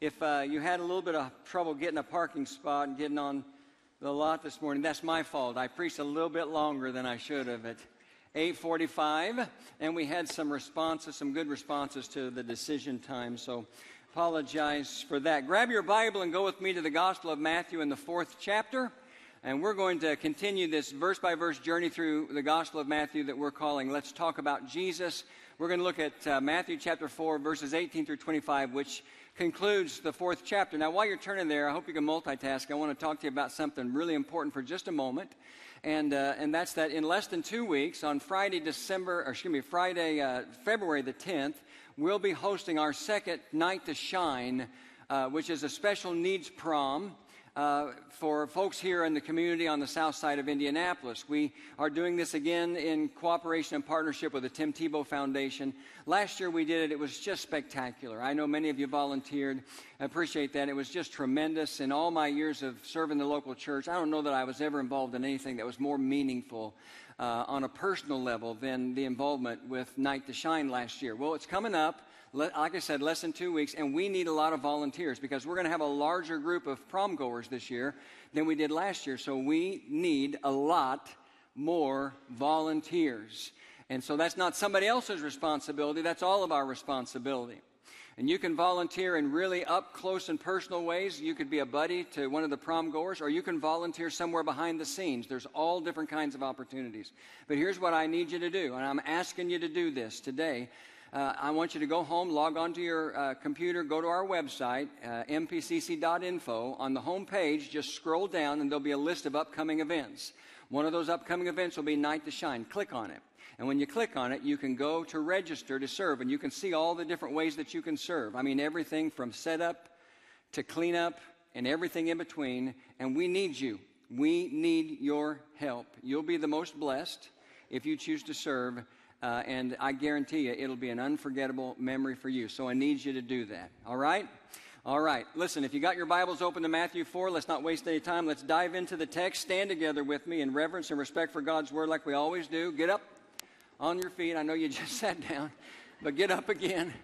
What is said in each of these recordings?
If uh, you had a little bit of trouble getting a parking spot and getting on the lot this morning, that's my fault. I preached a little bit longer than I should have at 8:45, and we had some responses, some good responses to the decision time. So apologize for that. Grab your Bible and go with me to the Gospel of Matthew in the fourth chapter. And we're going to continue this verse by verse journey through the Gospel of Matthew that we're calling Let's Talk About Jesus. We're going to look at uh, Matthew chapter 4, verses 18 through 25, which concludes the fourth chapter. Now, while you're turning there, I hope you can multitask. I want to talk to you about something really important for just a moment. And, uh, and that's that in less than two weeks, on Friday, December, or excuse me, Friday, uh, February the 10th, we'll be hosting our second Night to Shine, uh, which is a special needs prom uh, for folks here in the community on the south side of Indianapolis. We are doing this again in cooperation and partnership with the Tim Tebow Foundation. Last year we did it, it was just spectacular. I know many of you volunteered. I appreciate that. It was just tremendous. In all my years of serving the local church, I don't know that I was ever involved in anything that was more meaningful uh, on a personal level than the involvement with Night to Shine last year. Well, it's coming up like I said, less than two weeks, and we need a lot of volunteers because we're going to have a larger group of prom goers this year than we did last year. So we need a lot more volunteers. And so that's not somebody else's responsibility, that's all of our responsibility. And you can volunteer in really up close and personal ways. You could be a buddy to one of the prom goers, or you can volunteer somewhere behind the scenes. There's all different kinds of opportunities. But here's what I need you to do, and I'm asking you to do this today uh, I want you to go home, log onto your uh, computer, go to our website, uh, mpcc.info. On the home page, just scroll down, and there'll be a list of upcoming events. One of those upcoming events will be Night to Shine. Click on it. And when you click on it, you can go to register to serve, and you can see all the different ways that you can serve. I mean, everything from setup to cleanup and everything in between. And we need you. We need your help. You'll be the most blessed if you choose to serve uh, and I guarantee you it'll be an unforgettable memory for you. So I need you to do that. All right? All right. Listen, if you got your Bibles open to Matthew 4, let's not waste any time. Let's dive into the text. Stand together with me in reverence and respect for God's word like we always do. Get up on your feet. I know you just sat down, but get up again.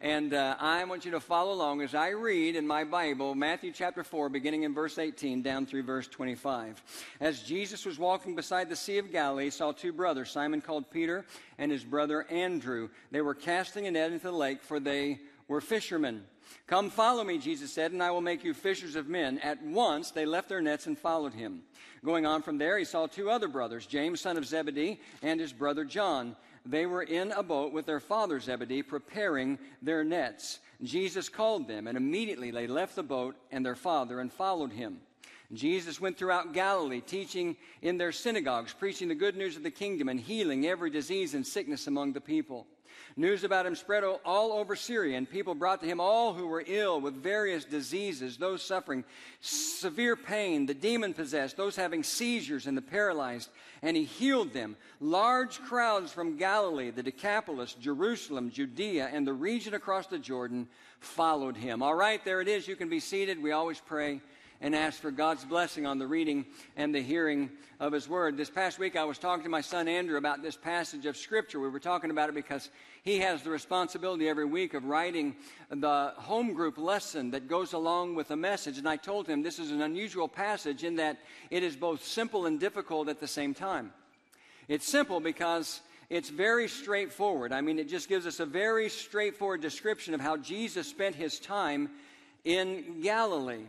And uh, I want you to follow along as I read in my Bible Matthew chapter 4, beginning in verse 18 down through verse 25. As Jesus was walking beside the Sea of Galilee, saw two brothers, Simon called Peter and his brother Andrew. They were casting a net into the lake, for they were fishermen. Come follow me, Jesus said, and I will make you fishers of men. At once they left their nets and followed him. Going on from there, he saw two other brothers, James, son of Zebedee, and his brother John they were in a boat with their father Zebedee preparing their nets. Jesus called them, and immediately they left the boat and their father and followed him. Jesus went throughout Galilee, teaching in their synagogues, preaching the good news of the kingdom, and healing every disease and sickness among the people. News about him spread all over Syria, and people brought to him all who were ill with various diseases, those suffering severe pain, the demon possessed, those having seizures, and the paralyzed, and he healed them. Large crowds from Galilee, the Decapolis, Jerusalem, Judea, and the region across the Jordan followed him. All right, there it is. You can be seated. We always pray and ask for God's blessing on the reading and the hearing of His Word. This past week, I was talking to my son Andrew about this passage of Scripture. We were talking about it because he has the responsibility every week of writing the home group lesson that goes along with the message. And I told him this is an unusual passage in that it is both simple and difficult at the same time. It's simple because it's very straightforward. I mean, it just gives us a very straightforward description of how Jesus spent his time in Galilee.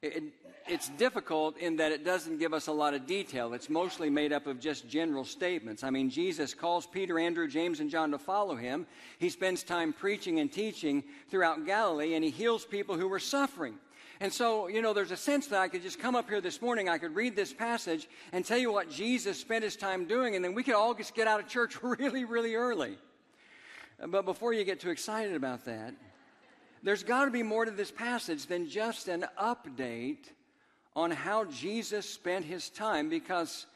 It, it's difficult in that it doesn't give us a lot of detail. It's mostly made up of just general statements. I mean, Jesus calls Peter, Andrew, James, and John to follow him. He spends time preaching and teaching throughout Galilee, and he heals people who were suffering. And so, you know, there's a sense that I could just come up here this morning, I could read this passage and tell you what Jesus spent his time doing, and then we could all just get out of church really, really early. But before you get too excited about that, there's got to be more to this passage than just an update on how Jesus spent his time because,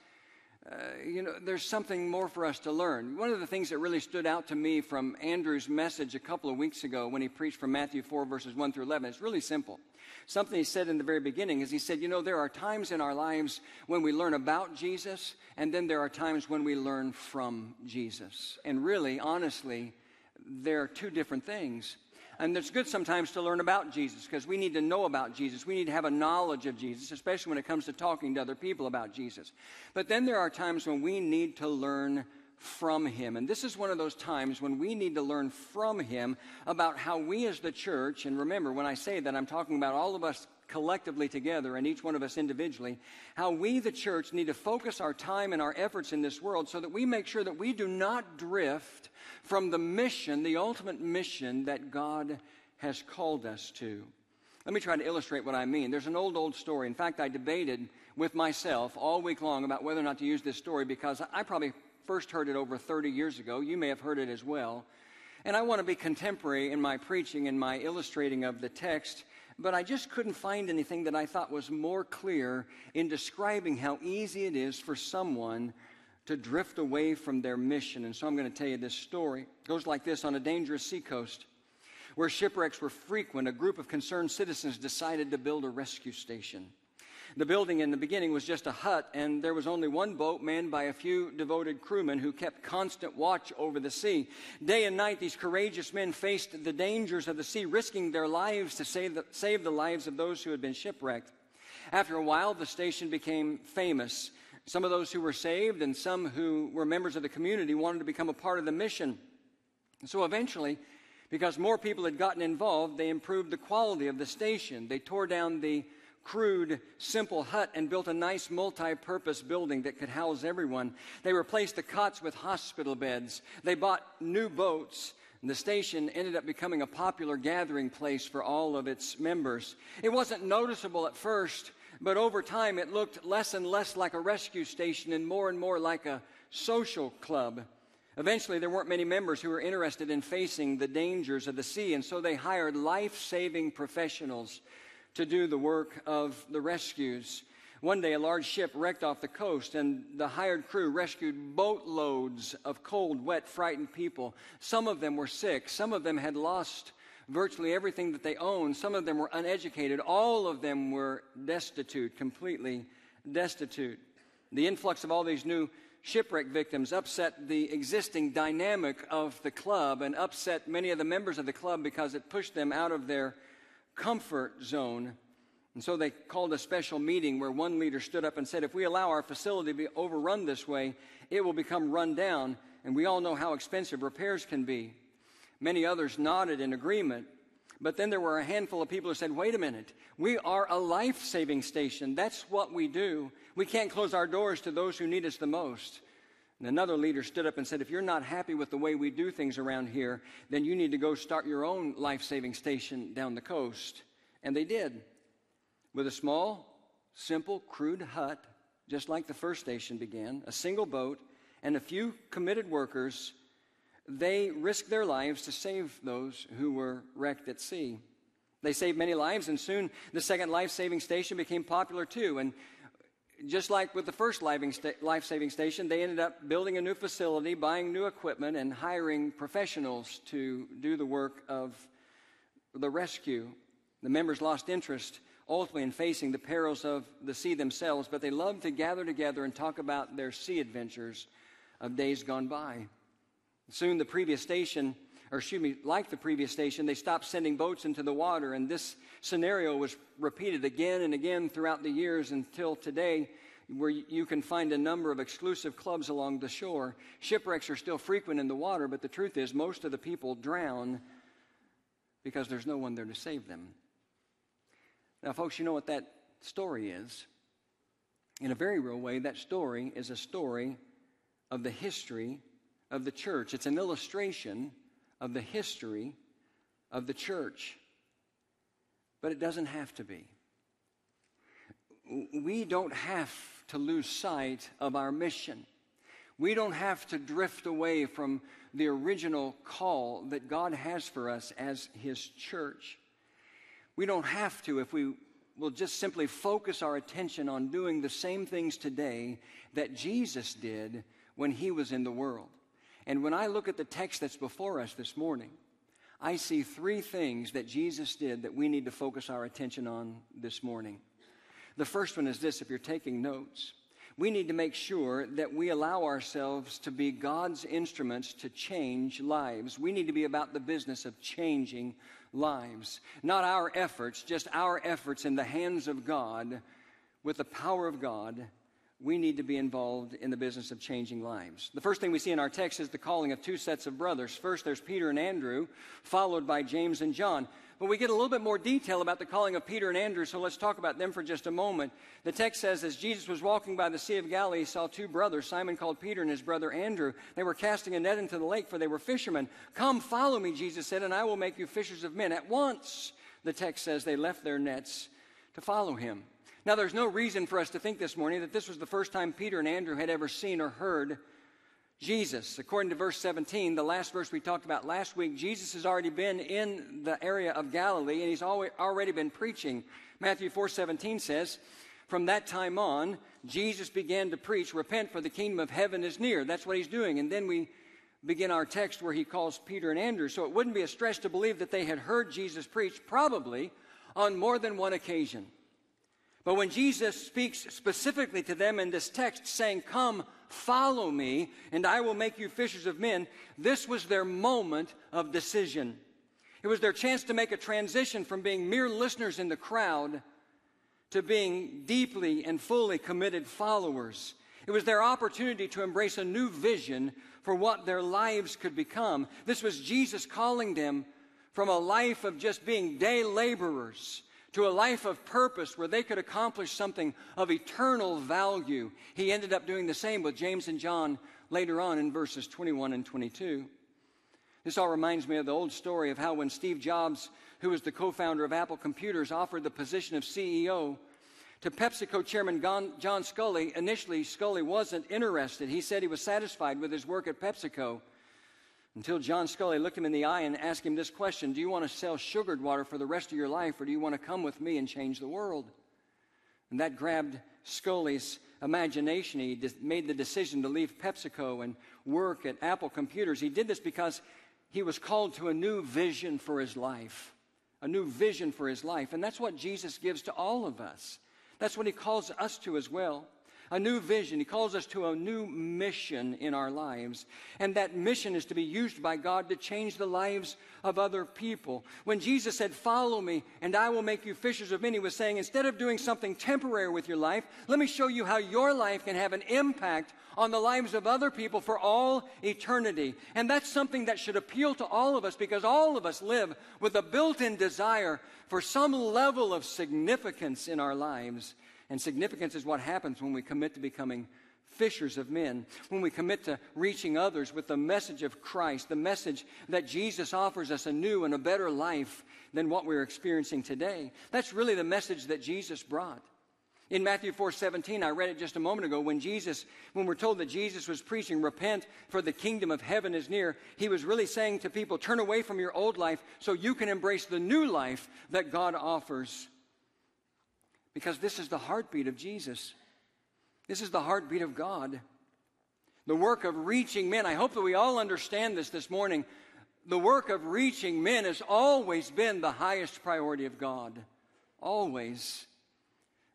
uh, you know, there's something more for us to learn. One of the things that really stood out to me from Andrew's message a couple of weeks ago when he preached from Matthew 4, verses 1 through 11, it's really simple. Something he said in the very beginning is he said, You know, there are times in our lives when we learn about Jesus, and then there are times when we learn from Jesus. And really, honestly, there are two different things. And it's good sometimes to learn about Jesus because we need to know about Jesus. We need to have a knowledge of Jesus, especially when it comes to talking to other people about Jesus. But then there are times when we need to learn from Him. And this is one of those times when we need to learn from Him about how we as the church, and remember, when I say that, I'm talking about all of us collectively together and each one of us individually, how we, the church, need to focus our time and our efforts in this world so that we make sure that we do not drift from the mission, the ultimate mission that God has called us to. Let me try to illustrate what I mean. There's an old, old story. In fact, I debated with myself all week long about whether or not to use this story because I probably first heard it over 30 years ago. You may have heard it as well. And I want to be contemporary in my preaching and my illustrating of the text but I just couldn't find anything that I thought was more clear in describing how easy it is for someone to drift away from their mission. And so I'm going to tell you this story. It goes like this on a dangerous seacoast where shipwrecks were frequent, a group of concerned citizens decided to build a rescue station. The building in the beginning was just a hut, and there was only one boat manned by a few devoted crewmen who kept constant watch over the sea. Day and night, these courageous men faced the dangers of the sea, risking their lives to save the, save the lives of those who had been shipwrecked. After a while, the station became famous. Some of those who were saved and some who were members of the community wanted to become a part of the mission. And so eventually, because more people had gotten involved, they improved the quality of the station. They tore down the crude, simple hut and built a nice multi purpose building that could house everyone. They replaced the cots with hospital beds. They bought new boats. And the station ended up becoming a popular gathering place for all of its members. It wasn't noticeable at first, but over time it looked less and less like a rescue station and more and more like a social club. Eventually, there weren't many members who were interested in facing the dangers of the sea, and so they hired life saving professionals to do the work of the rescues. One day, a large ship wrecked off the coast, and the hired crew rescued boatloads of cold, wet, frightened people. Some of them were sick, some of them had lost virtually everything that they owned, some of them were uneducated, all of them were destitute, completely destitute. The influx of all these new shipwreck victims upset the existing dynamic of the club and upset many of the members of the club because it pushed them out of their comfort zone. And so they called a special meeting where one leader stood up and said, If we allow our facility to be overrun this way, it will become run down, and we all know how expensive repairs can be. Many others nodded in agreement. But then there were a handful of people who said, Wait a minute, we are a life saving station. That's what we do. We can't close our doors to those who need us the most. And another leader stood up and said, If you're not happy with the way we do things around here, then you need to go start your own life saving station down the coast. And they did. With a small, simple, crude hut, just like the first station began, a single boat, and a few committed workers, they risked their lives to save those who were wrecked at sea. They saved many lives, and soon the second life saving station became popular too. And just like with the first life saving station, they ended up building a new facility, buying new equipment, and hiring professionals to do the work of the rescue. The members lost interest ultimately in facing the perils of the sea themselves, but they loved to gather together and talk about their sea adventures of days gone by. Soon, the previous station, or excuse me, like the previous station, they stopped sending boats into the water, and this scenario was repeated again and again throughout the years until today, where you can find a number of exclusive clubs along the shore. Shipwrecks are still frequent in the water, but the truth is, most of the people drown because there's no one there to save them. Now, folks, you know what that story is. In a very real way, that story is a story of the history of the church. It's an illustration of the history of the church but it doesn't have to be. We don't have to lose sight of our mission. We don't have to drift away from the original call that God has for us as His church. We don't have to if we will just simply focus our attention on doing the same things today that Jesus did when He was in the world. And when I look at the text that's before us this morning, I see three things that Jesus did that we need to focus our attention on this morning. The first one is this if you're taking notes, we need to make sure that we allow ourselves to be God's instruments to change lives. We need to be about the business of changing lives. Not our efforts, just our efforts in the hands of God, with the power of God. We need to be involved in the business of changing lives. The first thing we see in our text is the calling of two sets of brothers. First, there's Peter and Andrew, followed by James and John. But we get a little bit more detail about the calling of Peter and Andrew, so let's talk about them for just a moment. The text says, As Jesus was walking by the Sea of Galilee, he saw two brothers, Simon called Peter and his brother Andrew. They were casting a net into the lake, for they were fishermen. Come, follow me, Jesus said, and I will make you fishers of men. At once, the text says, they left their nets to follow him. Now, there's no reason for us to think this morning that this was the first time Peter and Andrew had ever seen or heard Jesus. According to verse 17, the last verse we talked about last week, Jesus has already been in the area of Galilee and he's already been preaching. Matthew 4:17 says, "From that time on, Jesus began to preach, repent for the kingdom of heaven is near." That's what he's doing. And then we begin our text where he calls Peter and Andrew. So it wouldn't be a stretch to believe that they had heard Jesus preach probably on more than one occasion. But when Jesus speaks specifically to them in this text saying, "Come, Follow me, and I will make you fishers of men. This was their moment of decision. It was their chance to make a transition from being mere listeners in the crowd to being deeply and fully committed followers. It was their opportunity to embrace a new vision for what their lives could become. This was Jesus calling them from a life of just being day laborers to a life of purpose where they could accomplish something of eternal value. He ended up doing the same with James and John later on in verses 21 and 22. This all reminds me of the old story of how when Steve Jobs, who was the co founder of Apple Computers, offered the position of CEO to PepsiCo chairman John Sculley, initially Sculley wasn't interested. He said he was satisfied with his work at PepsiCo until John Sculley looked him in the eye and asked him this question Do you want to sell sugared water for the rest of your life, or do you want to come with me and change the world? And that grabbed Sculley's imagination. He made the decision to leave PepsiCo and work at Apple Computers. He did this because he was called to a new vision for his life. A new vision for his life. And that's what Jesus gives to all of us. That's what he calls us to as well a new vision. He calls us to a new mission in our lives. And that mission is to be used by God to change the lives of other people. When Jesus said, Follow me, and I will make you fishers of men, he was saying, instead of doing something temporary with your life, let me show you how your life can have an impact on the lives of other people for all eternity. And that's something that should appeal to all of us because all of us live with a built in desire for some level of significance in our lives. And significance is what happens when we commit to becoming fishers of men, when we commit to reaching others with the message of Christ, the message that Jesus offers us a new and a better life than what we're experiencing today. That's really the message that Jesus brought. In Matthew 4 17, I read it just a moment ago, when Jesus, when we're told that Jesus was preaching, repent for the kingdom of heaven is near, he was really saying to people, turn away from your old life so you can embrace the new life that God offers because this is the heartbeat of Jesus. This is the heartbeat of God. The work of reaching men. I hope that we all understand this this morning. The work of reaching men has always been the highest priority of God. Always.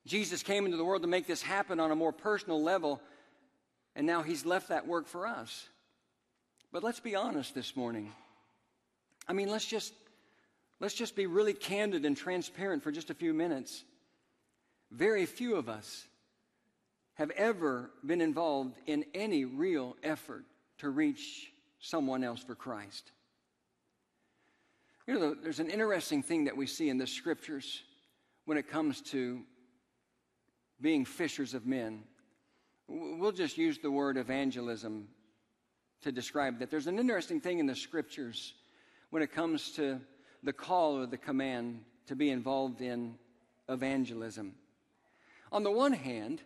Jesus came into the world to make this happen on a more personal level, and now he's left that work for us. But let's be honest this morning. I mean, let's just let's just be really candid and transparent for just a few minutes. Very few of us have ever been involved in any real effort to reach someone else for Christ. You know, there's an interesting thing that we see in the scriptures when it comes to being fishers of men. We'll just use the word evangelism to describe that. There's an interesting thing in the scriptures when it comes to the call or the command to be involved in evangelism. On the one hand,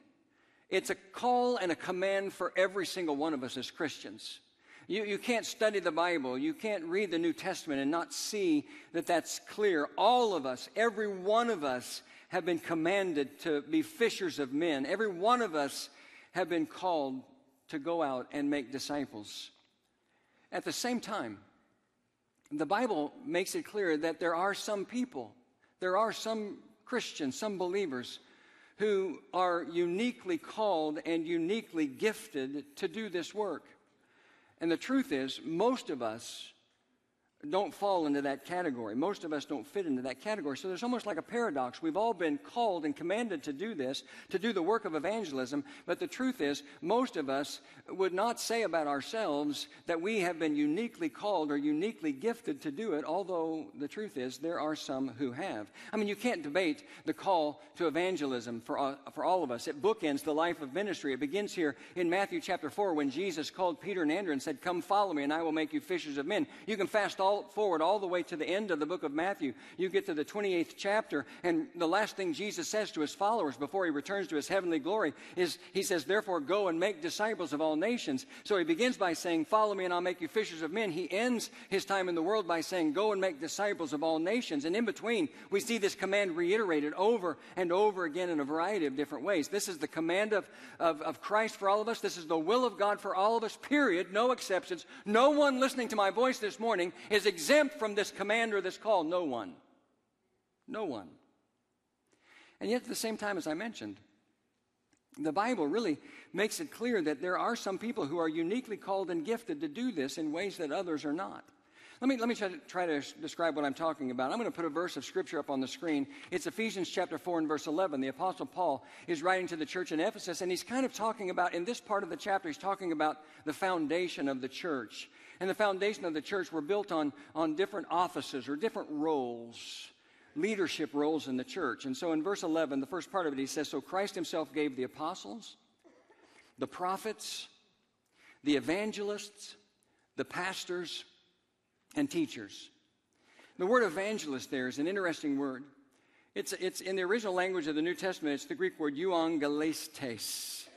it's a call and a command for every single one of us as Christians. You, you can't study the Bible, you can't read the New Testament and not see that that's clear. All of us, every one of us, have been commanded to be fishers of men. Every one of us have been called to go out and make disciples. At the same time, the Bible makes it clear that there are some people, there are some Christians, some believers who are uniquely called and uniquely gifted to do this work. And the truth is, most of us don't fall into that category. Most of us don't fit into that category. So there's almost like a paradox. We've all been called and commanded to do this, to do the work of evangelism, but the truth is, most of us would not say about ourselves that we have been uniquely called or uniquely gifted to do it, although the truth is, there are some who have. I mean, you can't debate the call to evangelism for, uh, for all of us. It bookends the life of ministry. It begins here in Matthew chapter 4 when Jesus called Peter and Andrew and said, Come follow me, and I will make you fishers of men. You can fast all all forward all the way to the end of the book of Matthew. You get to the 28th chapter, and the last thing Jesus says to his followers before he returns to his heavenly glory is, He says, Therefore, go and make disciples of all nations. So he begins by saying, Follow me, and I'll make you fishers of men. He ends his time in the world by saying, Go and make disciples of all nations. And in between, we see this command reiterated over and over again in a variety of different ways. This is the command of, of, of Christ for all of us. This is the will of God for all of us, period. No exceptions. No one listening to my voice this morning is is exempt from this command or this call? No one. No one. And yet, at the same time, as I mentioned, the Bible really makes it clear that there are some people who are uniquely called and gifted to do this in ways that others are not. Let me, let me try to, try to describe what I'm talking about. I'm going to put a verse of scripture up on the screen. It's Ephesians chapter 4 and verse 11. The Apostle Paul is writing to the church in Ephesus, and he's kind of talking about, in this part of the chapter, he's talking about the foundation of the church and the foundation of the church were built on, on different offices or different roles, leadership roles in the church. And so in verse 11, the first part of it, he says, So Christ himself gave the apostles, the prophets, the evangelists, the pastors, and teachers. The word evangelist there is an interesting word. It's, it's in the original language of the New Testament, it's the Greek word euangelistes.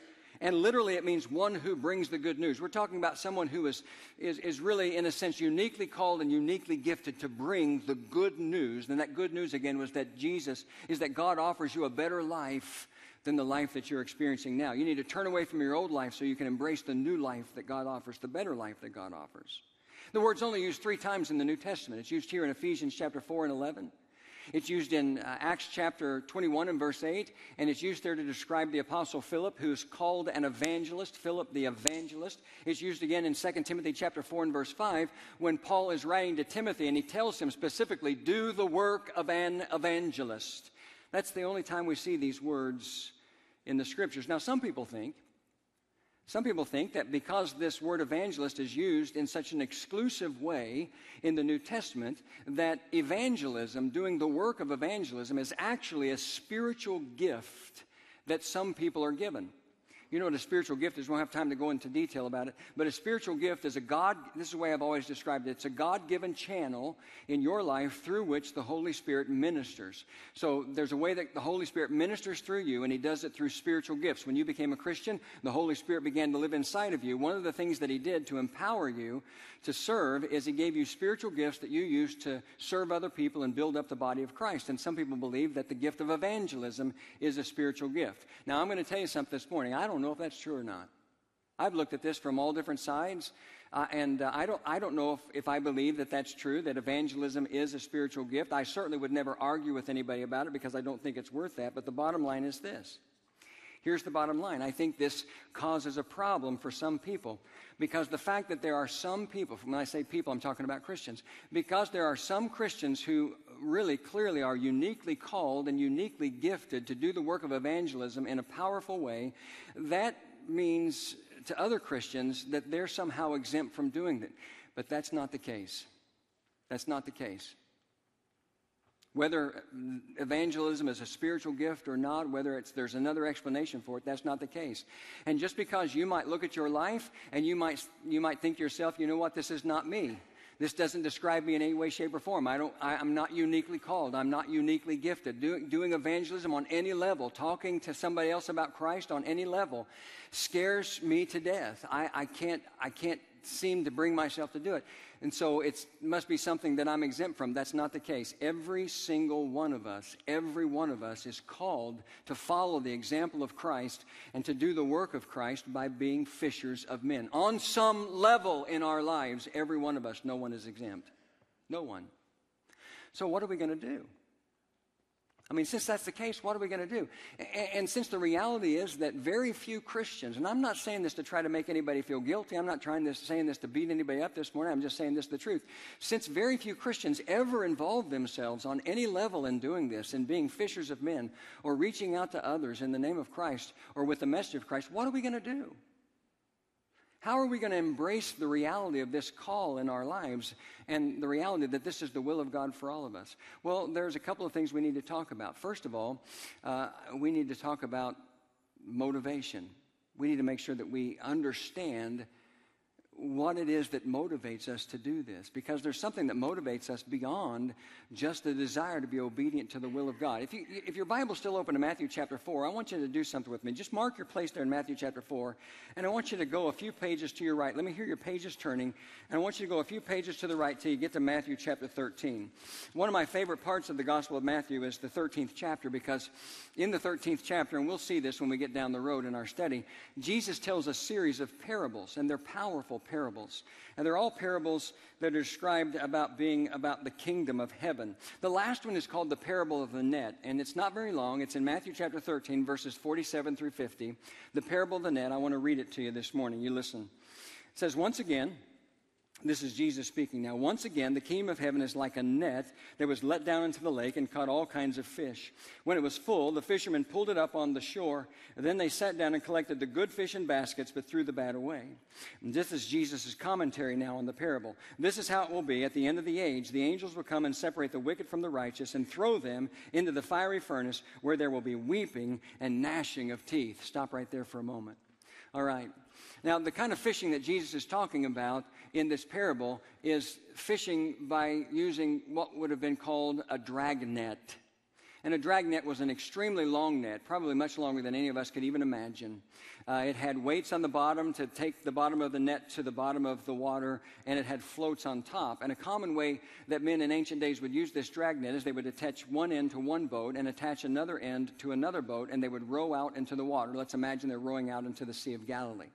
And literally, it means one who brings the good news. We're talking about someone who is, is, is really, in a sense, uniquely called and uniquely gifted to bring the good news. And that good news, again, was that Jesus is that God offers you a better life than the life that you're experiencing now. You need to turn away from your old life so you can embrace the new life that God offers, the better life that God offers. The word's only used three times in the New Testament. It's used here in Ephesians chapter 4 and 11. It's used in uh, Acts chapter 21 and verse 8, and it's used there to describe the apostle Philip, who's called an evangelist, Philip the evangelist. It's used again in 2 Timothy chapter 4 and verse 5 when Paul is writing to Timothy and he tells him specifically, do the work of an evangelist. That's the only time we see these words in the scriptures. Now, some people think some people think that because this word evangelist is used in such an exclusive way in the New Testament, that evangelism, doing the work of evangelism, is actually a spiritual gift that some people are given. You know what a spiritual gift is. We won't have time to go into detail about it. But a spiritual gift is a God, this is the way I've always described it. It's a God given channel in your life through which the Holy Spirit ministers. So there's a way that the Holy Spirit ministers through you, and He does it through spiritual gifts. When you became a Christian, the Holy Spirit began to live inside of you. One of the things that He did to empower you to serve is He gave you spiritual gifts that you use to serve other people and build up the body of Christ. And some people believe that the gift of evangelism is a spiritual gift. Now, I'm going to tell you something this morning. I don't know if that's true or not. I've looked at this from all different sides, uh, and uh, I, don't, I don't know if, if I believe that that's true, that evangelism is a spiritual gift. I certainly would never argue with anybody about it because I don't think it's worth that. But the bottom line is this. Here's the bottom line. I think this causes a problem for some people because the fact that there are some people, when I say people, I'm talking about Christians, because there are some Christians who really clearly are uniquely called and uniquely gifted to do the work of evangelism in a powerful way, that means to other Christians that they're somehow exempt from doing it. But that's not the case. That's not the case. Whether evangelism is a spiritual gift or not, whether it's, there's another explanation for it, that's not the case. And just because you might look at your life and you might, you might think to yourself, you know what, this is not me. This doesn't describe me in any way, shape, or form. I don't, I, am not uniquely called. I'm not uniquely gifted. Do, doing evangelism on any level, talking to somebody else about Christ on any level, scares me to death. I, I, can't, I can't seem to bring myself to do it. And so it must be something that I'm exempt from. That's not the case. Every single one of us, every one of us is called to follow the example of Christ and to do the work of Christ by being fishers of men. On some level in our lives, every one of us, no one is exempt. No one. So, what are we going to do? I mean, since that's the case, what are we going to do? And, and, since the reality is that very few Christians, and I'm not saying this to try to make anybody feel guilty, I'm not trying this, saying this to beat anybody up this morning, I'm just saying this the truth. Since very few Christians ever involve themselves on any level in doing this, in being fishers of men, or reaching out to others in the name of Christ, or with the message of Christ, what are we going to do? How are we going to embrace the reality of this call in our lives and the reality that this is the will of God for all of us? Well, there's a couple of things we need to talk about. First of all, uh, we need to talk about motivation. We need to make sure that we understand what it is that motivates us to do this because there's something that motivates us beyond just the desire to be obedient to the will of God. If, you, if your Bible's still open to Matthew chapter 4, I want you to do something with me. Just mark your place there in Matthew chapter 4, and I want you to go a few pages to your right. Let me hear your pages turning, and I want you to go a few pages to the right till you get to Matthew chapter 13. One of my favorite parts of the Gospel of Matthew is the 13th chapter because in the 13th chapter, and we'll see this when we get down the road in our study, Jesus tells a series of parables, and they're powerful parables. And they're all parables that are described about being about the kingdom of heaven. The last one is called the parable of the net, and it's not very long. It's in Matthew chapter 13, verses 47 through 50. The parable of the net, I want to read it to you this morning. You listen. It says, Once again, this is Jesus speaking now. Once again, the kingdom of heaven is like a net that was let down into the lake and caught all kinds of fish. When it was full, the fishermen pulled it up on the shore. Then they sat down and collected the good fish in baskets, but threw the bad away. And this is Jesus' commentary now on the parable. This is how it will be at the end of the age. The angels will come and separate the wicked from the righteous and throw them into the fiery furnace where there will be weeping and gnashing of teeth. Stop right there for a moment. All right. Now, the kind of fishing that Jesus is talking about in this parable is fishing by using what would have been called a drag net. And a drag net was an extremely long net, probably much longer than any of us could even imagine. Uh, it had weights on the bottom to take the bottom of the net to the bottom of the water, and it had floats on top. And a common way that men in ancient days would use this drag net is they would attach one end to one boat and attach another end to another boat, and they would row out into the water. Let's imagine they're rowing out into the Sea of Galilee.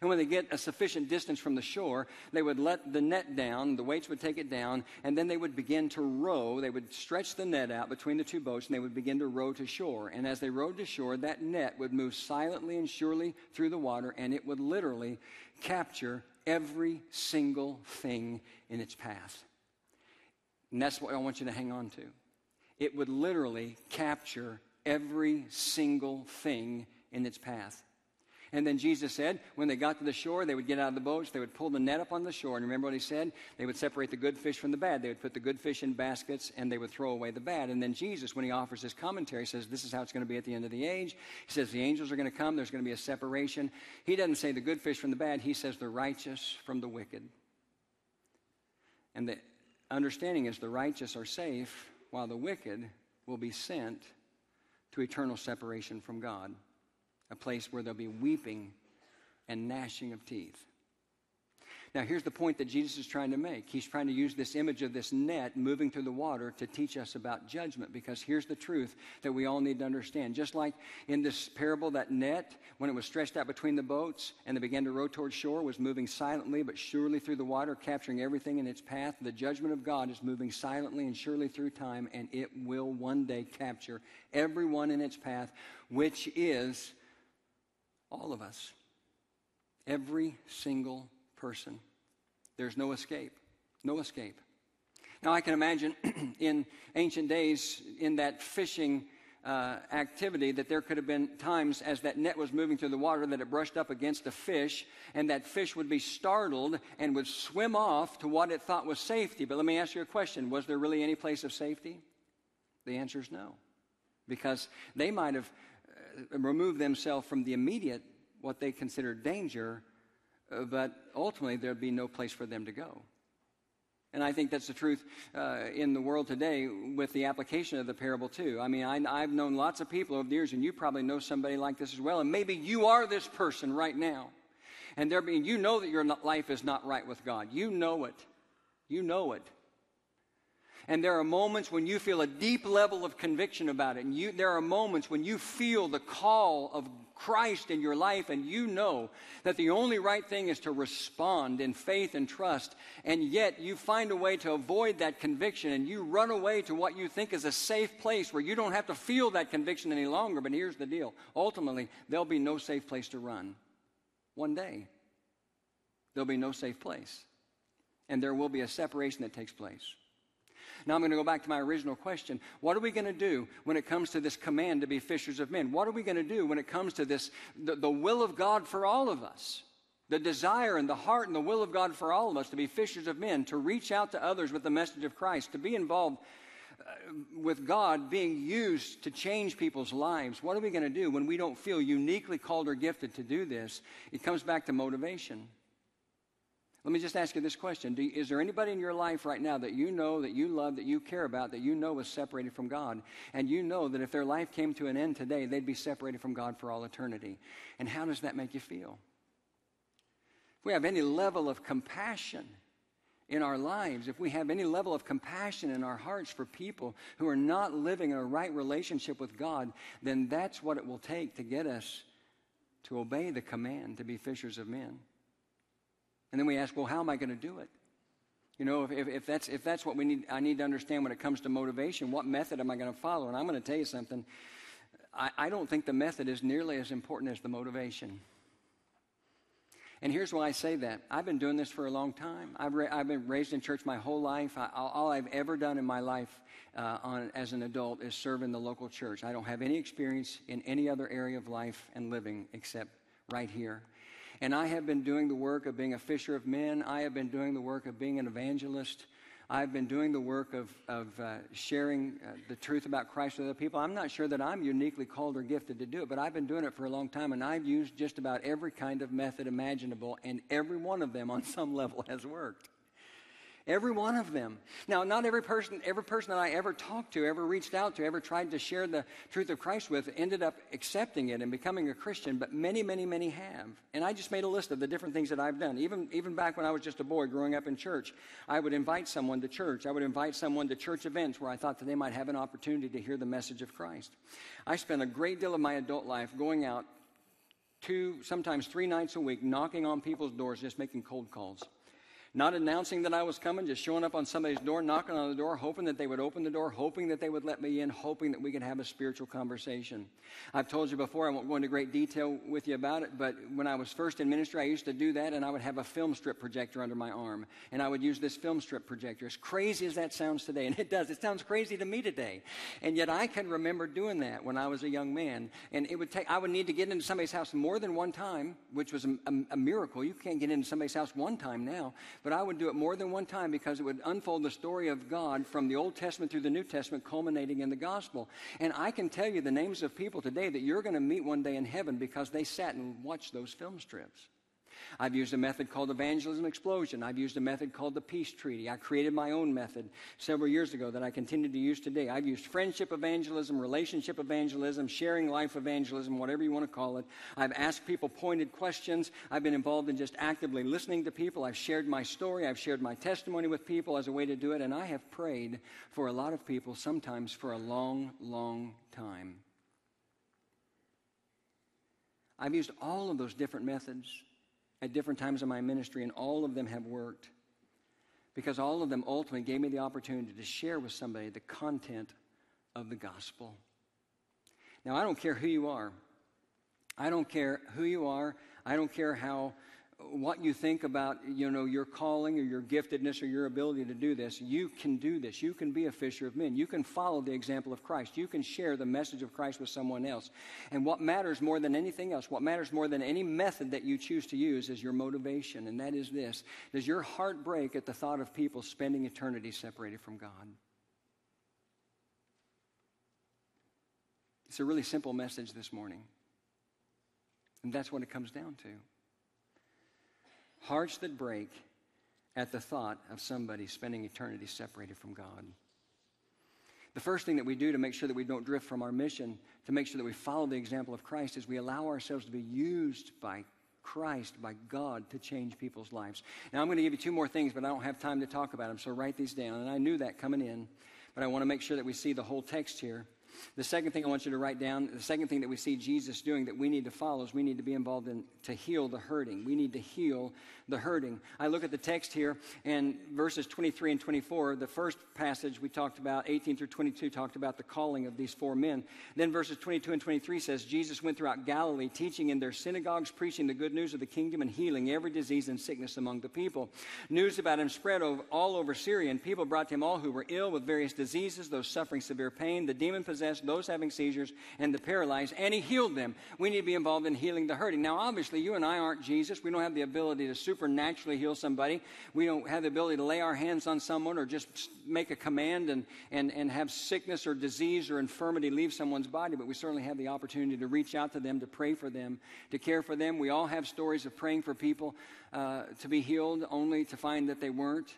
And when they get a sufficient distance from the shore, they would let the net down, the weights would take it down, and then they would begin to row. They would stretch the net out between the two boats, and they would begin to row to shore. And as they rowed to shore, that net would move silently and surely through the water, and it would literally capture every single thing in its path. And that's what I want you to hang on to. It would literally capture every single thing in its path. And then Jesus said, when they got to the shore, they would get out of the boats, they would pull the net up on the shore. And remember what he said? They would separate the good fish from the bad. They would put the good fish in baskets and they would throw away the bad. And then Jesus, when he offers his commentary, says, This is how it's going to be at the end of the age. He says, The angels are going to come, there's going to be a separation. He doesn't say the good fish from the bad, he says the righteous from the wicked. And the understanding is the righteous are safe while the wicked will be sent to eternal separation from God a place where there'll be weeping and gnashing of teeth. Now, here's the point that Jesus is trying to make. He's trying to use this image of this net moving through the water to teach us about judgment because here's the truth that we all need to understand. Just like in this parable, that net, when it was stretched out between the boats and they began to row toward shore, was moving silently but surely through the water, capturing everything in its path. The judgment of God is moving silently and surely through time, and it will one day capture everyone in its path, which is all of us. Every single person. There's no escape. No escape. Now, I can imagine in ancient days, in that fishing uh, activity, that there could have been times as that net was moving through the water that it brushed up against a fish, and that fish would be startled and would swim off to what it thought was safety. But let me ask you a question Was there really any place of safety? The answer is no. Because they might have remove themselves from the immediate, what they consider danger, uh, but ultimately there'd be no place for them to go. And I think that's the truth uh, in the world today with the application of the parable, too. I mean, I, have known lots of people over the years, and you probably know somebody like this as well. And maybe you are this person right now. And there being, you know that your life is not right with God. You know it. You know it. And there are moments when you feel a deep level of conviction about it. And you, there are moments when you feel the call of Christ in your life and you know that the only right thing is to respond in faith and trust, and yet you find a way to avoid that conviction and you run away to what you think is a safe place where you don't have to feel that conviction any longer. But here's the deal ultimately, there'll be no safe place to run. One day, there'll be no safe place, and there will be a separation that takes place. Now I'm going to go back to my original question. What are we going to do when it comes to this command to be fishers of men? What are we going to do when it comes to this, the, the will of God for all of us? The desire and the heart and the will of God for all of us to be fishers of men, to reach out to others with the message of Christ, to be involved uh, with God being used to change people's lives. What are we going to do when we don't feel uniquely called or gifted to do this? It comes back to motivation. Let me just ask you this question Is there anybody in your life right now that you know, that you love, that you care about, that you know is separated from God? And you know that if their life came to an end today, they'd be separated from God for all eternity. And how does that make you feel? If we have any level of compassion in our lives, if we have any level of compassion in our hearts for people who are not living in a right relationship with God, then that's what it will take to get us to obey the command to be fishers of men. And then we ask, well, how am I going to do it? You know, if, if, if, that's, if that's what we need, I need to understand when it comes to motivation, what method am I going to follow? And I'm going to tell you something. I, I don't think the method is nearly as important as the motivation. And here's why I say that. I've been doing this for a long time. I've, ra- I've been raised in church my whole life. I, all I've ever done in my life uh, on, as an adult is serve in the local church. I don't have any experience in any other area of life and living except right here. And I have been doing the work of being a fisher of men. I have been doing the work of being an evangelist. I've been doing the work of, of uh, sharing uh, the truth about Christ with other people. I'm not sure that I'm uniquely called or gifted to do it, but I've been doing it for a long time, and I've used just about every kind of method imaginable, and every one of them on some level has worked. Every one of them. Now, not every person, every person that I ever talked to, ever reached out to, ever tried to share the truth of Christ with ended up accepting it and becoming a Christian, but many, many, many have. And I just made a list of the different things that I've done. Even, even back when I was just a boy growing up in church, I would invite someone to church. I would invite someone to church events where I thought that they might have an opportunity to hear the message of Christ. I spent a great deal of my adult life going out two, sometimes three nights a week, knocking on people's doors, just making cold calls. Not announcing that I was coming, just showing up on somebody's door, knocking on the door, hoping that they would open the door, hoping that they would let me in, hoping that we could have a spiritual conversation. I've told you before, I won't go into great detail with you about it, but when I was first in ministry, I used to do that, and I would have a film strip projector under my arm, and I would use this film strip projector. As crazy as that sounds today, and it does, it sounds crazy to me today, and yet I can remember doing that when I was a young man, and it would take, I would need to get into somebody's house more than one time, which was a, a, a miracle. You can't get into somebody's house one time now, but I would do it more than one time because it would unfold the story of God from the Old Testament through the New Testament, culminating in the gospel. And I can tell you the names of people today that you're going to meet one day in heaven because they sat and watched those film strips. I've used a method called evangelism explosion. I've used a method called the peace treaty. I created my own method several years ago that I continue to use today. I've used friendship evangelism, relationship evangelism, sharing life evangelism, whatever you want to call it. I've asked people pointed questions. I've been involved in just actively listening to people. I've shared my story. I've shared my testimony with people as a way to do it. And I have prayed for a lot of people, sometimes for a long, long time. I've used all of those different methods at different times in my ministry, and all of them have worked because all of them ultimately gave me the opportunity to share with somebody the content of the gospel. Now, I don't care who you are. I don't care who you are. I don't care how what you think about, you know, your calling or your giftedness or your ability to do this, you can do this. You can be a fisher of men. You can follow the example of Christ. You can share the message of Christ with someone else. And what matters more than anything else, what matters more than any method that you choose to use is your motivation. And that is this. Does your heart break at the thought of people spending eternity separated from God? It's a really simple message this morning. And that's what it comes down to hearts that break at the thought of somebody spending eternity separated from God. The first thing that we do to make sure that we don't drift from our mission, to make sure that we follow the example of Christ, is we allow ourselves to be used by Christ, by God, to change people's lives. Now, I'm going to give you two more things, but I don't have time to talk about them, so write these down. And I knew that coming in, but I want to make sure that we see the whole text here. The second thing I want you to write down, the second thing that we see Jesus doing that we need to follow is we need to be involved in to heal the hurting. We need to heal the hurting. I look at the text here and verses 23 and 24, the first passage we talked about, 18 through 22, talked about the calling of these four men. Then verses 22 and 23 says, Jesus went throughout Galilee, teaching in their synagogues, preaching the good news of the kingdom, and healing every disease and sickness among the people. News about him spread over, all over Syria, and people brought to him all who were ill with various diseases, those suffering severe pain, the demon possessed, those having seizures, and the paralyzed, and he healed them. We need to be involved in healing the hurting. Now, obviously, you and I aren't Jesus. We don't have the ability to supernaturally heal somebody. We don't have the ability to lay our hands on someone or just make a command and, and, and have sickness or disease or infirmity leave someone's body, but we certainly have the opportunity to reach out to them, to pray for them, to care for them. We all have stories of praying for people uh, to be healed, only to find that they weren't,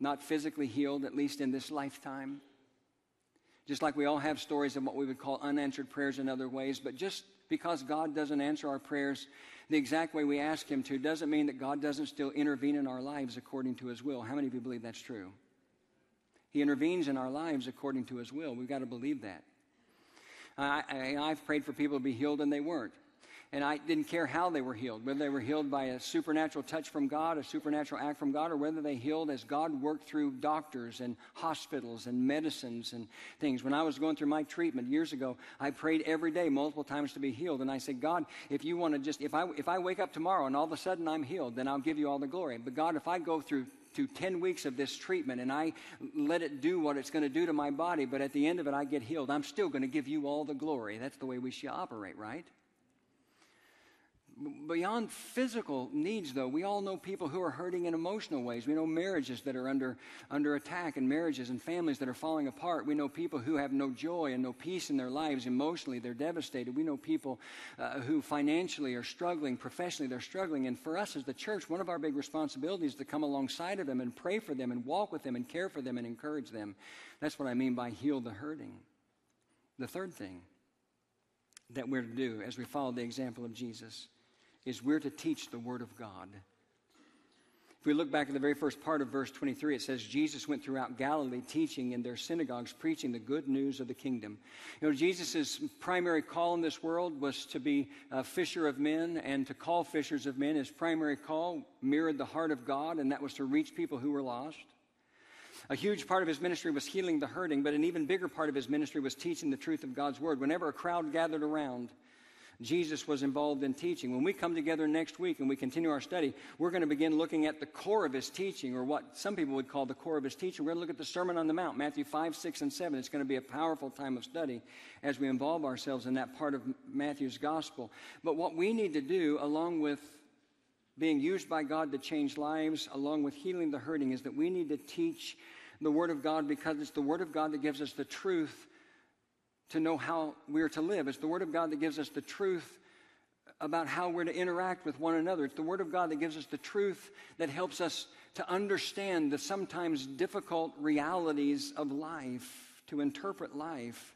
not physically healed, at least in this lifetime. Just like we all have stories of what we would call unanswered prayers in other ways, but just because God doesn't answer our prayers the exact way we ask Him to doesn't mean that God doesn't still intervene in our lives according to His will. How many of you believe that's true? He intervenes in our lives according to His will. We've got to believe that. I, have prayed for people to be healed and they weren't. And I didn't care how they were healed, whether they were healed by a supernatural touch from God, a supernatural act from God, or whether they healed as God worked through doctors and hospitals and medicines and things. When I was going through my treatment years ago, I prayed every day, multiple times to be healed. And I said, God, if you want to just, if I, if I wake up tomorrow and all of a sudden I'm healed, then I'll give you all the glory. But God, if I go through to 10 weeks of this treatment and I let it do what it's going to do to my body, but at the end of it I get healed, I'm still going to give you all the glory. That's the way we should operate, right? Beyond physical needs, though, we all know people who are hurting in emotional ways. We know marriages that are under, under attack and marriages and families that are falling apart. We know people who have no joy and no peace in their lives emotionally. They're devastated. We know people uh, who financially are struggling, professionally, they're struggling. And for us as the church, one of our big responsibilities is to come alongside of them and pray for them and walk with them and care for them and encourage them. That's what I mean by heal the hurting. The third thing that we're to do as we follow the example of Jesus is we're to teach the Word of God. If we look back at the very first part of verse 23, it says, Jesus went throughout Galilee teaching in their synagogues, preaching the good news of the kingdom. You know, Jesus' primary call in this world was to be a fisher of men and to call fishers of men. His primary call mirrored the heart of God, and that was to reach people who were lost. A huge part of his ministry was healing the hurting, but an even bigger part of his ministry was teaching the truth of God's word. Whenever a crowd gathered around, Jesus was involved in teaching. When we come together next week and we continue our study, we're going to begin looking at the core of his teaching, or what some people would call the core of his teaching. We're going to look at the Sermon on the Mount, Matthew 5, 6, and 7. It's going to be a powerful time of study as we involve ourselves in that part of Matthew's gospel. But what we need to do, along with being used by God to change lives, along with healing the hurting, is that we need to teach the Word of God because it's the Word of God that gives us the truth to know how we're to live. It's the Word of God that gives us the truth about how we're to interact with one another. It's the Word of God that gives us the truth that helps us to understand the sometimes difficult realities of life, to interpret life.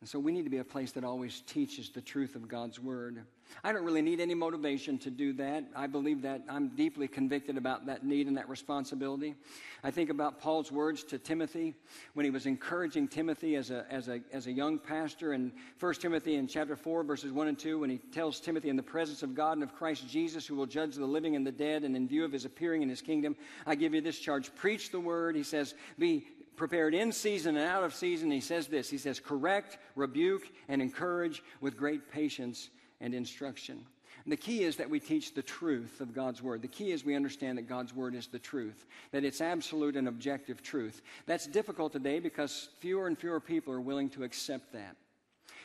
And so we need to be a place that always teaches the truth of God's Word. I don't really need any motivation to do that. I believe that I'm deeply convicted about that need and that responsibility. I think about Paul's words to Timothy when he was encouraging Timothy as a, as a, as a young pastor in 1 Timothy in chapter 4, verses 1 and 2, when he tells Timothy, In the presence of God and of Christ Jesus, who will judge the living and the dead, and in view of his appearing in his kingdom, I give you this charge preach the word. He says, Be prepared in season and out of season. He says this He says, Correct, rebuke, and encourage with great patience and instruction. And the key is that we teach the truth of God's Word. The key is we understand that God's Word is the truth, that it's absolute and objective truth. That's difficult today because fewer and fewer people are willing to accept that.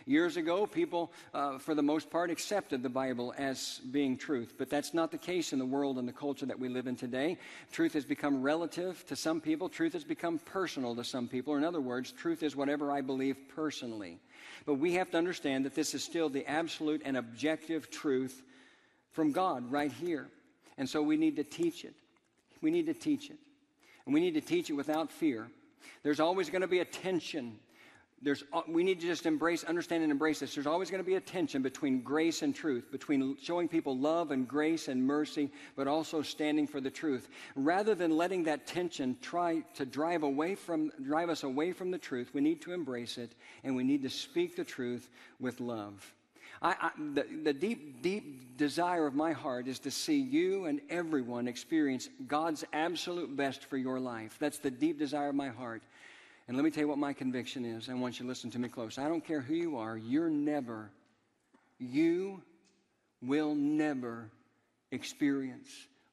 Years ago, people, uh, for the most part, accepted the Bible as being truth, but that's not the case in the world and the culture that we live in today. Truth has become relative to some people, truth has become personal to some people. Or In other words, truth is whatever I believe personally. But we have to understand that this is still the absolute and objective truth from God right here. And so we need to teach it. We need to teach it. And we need to teach it without fear. There's always going to be a tension there's, uh, we need to just embrace, understand, and embrace this. There's always going to be a tension between grace and truth, between showing people love and grace and mercy, but also standing for the truth. Rather than letting that tension try to drive away from, drive us away from the truth, we need to embrace it, and we need to speak the truth with love. I, I, the, the deep, deep desire of my heart is to see you and everyone experience God's absolute best for your life. That's the deep desire of my heart. And let me tell you what my conviction is. I want you to listen to me close. I don't care who you are, you're never, you will never experience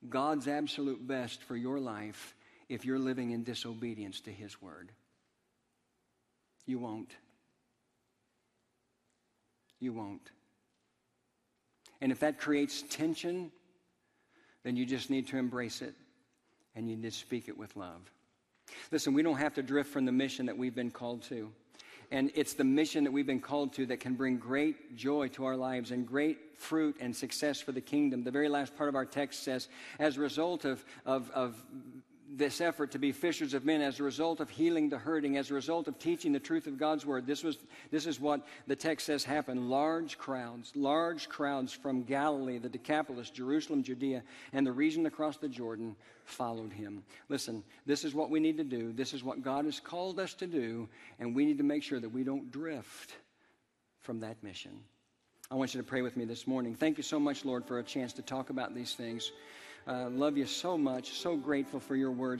God's absolute best for your life if you're living in disobedience to His word. You won't. You won't. And if that creates tension, then you just need to embrace it and you need to speak it with love. Listen, we don't have to drift from the mission that we've been called to. And it's the mission that we've been called to that can bring great joy to our lives and great fruit and success for the kingdom. The very last part of our text says, as a result of, of, of this effort to be fishers of men as a result of healing the hurting, as a result of teaching the truth of God's word. This, was, this is what the text says happened. Large crowds, large crowds from Galilee, the Decapolis, Jerusalem, Judea, and the region across the Jordan followed him. Listen, this is what we need to do. This is what God has called us to do, and we need to make sure that we don't drift from that mission. I want you to pray with me this morning. Thank you so much, Lord, for a chance to talk about these things. Uh, love you so much. So grateful for your words.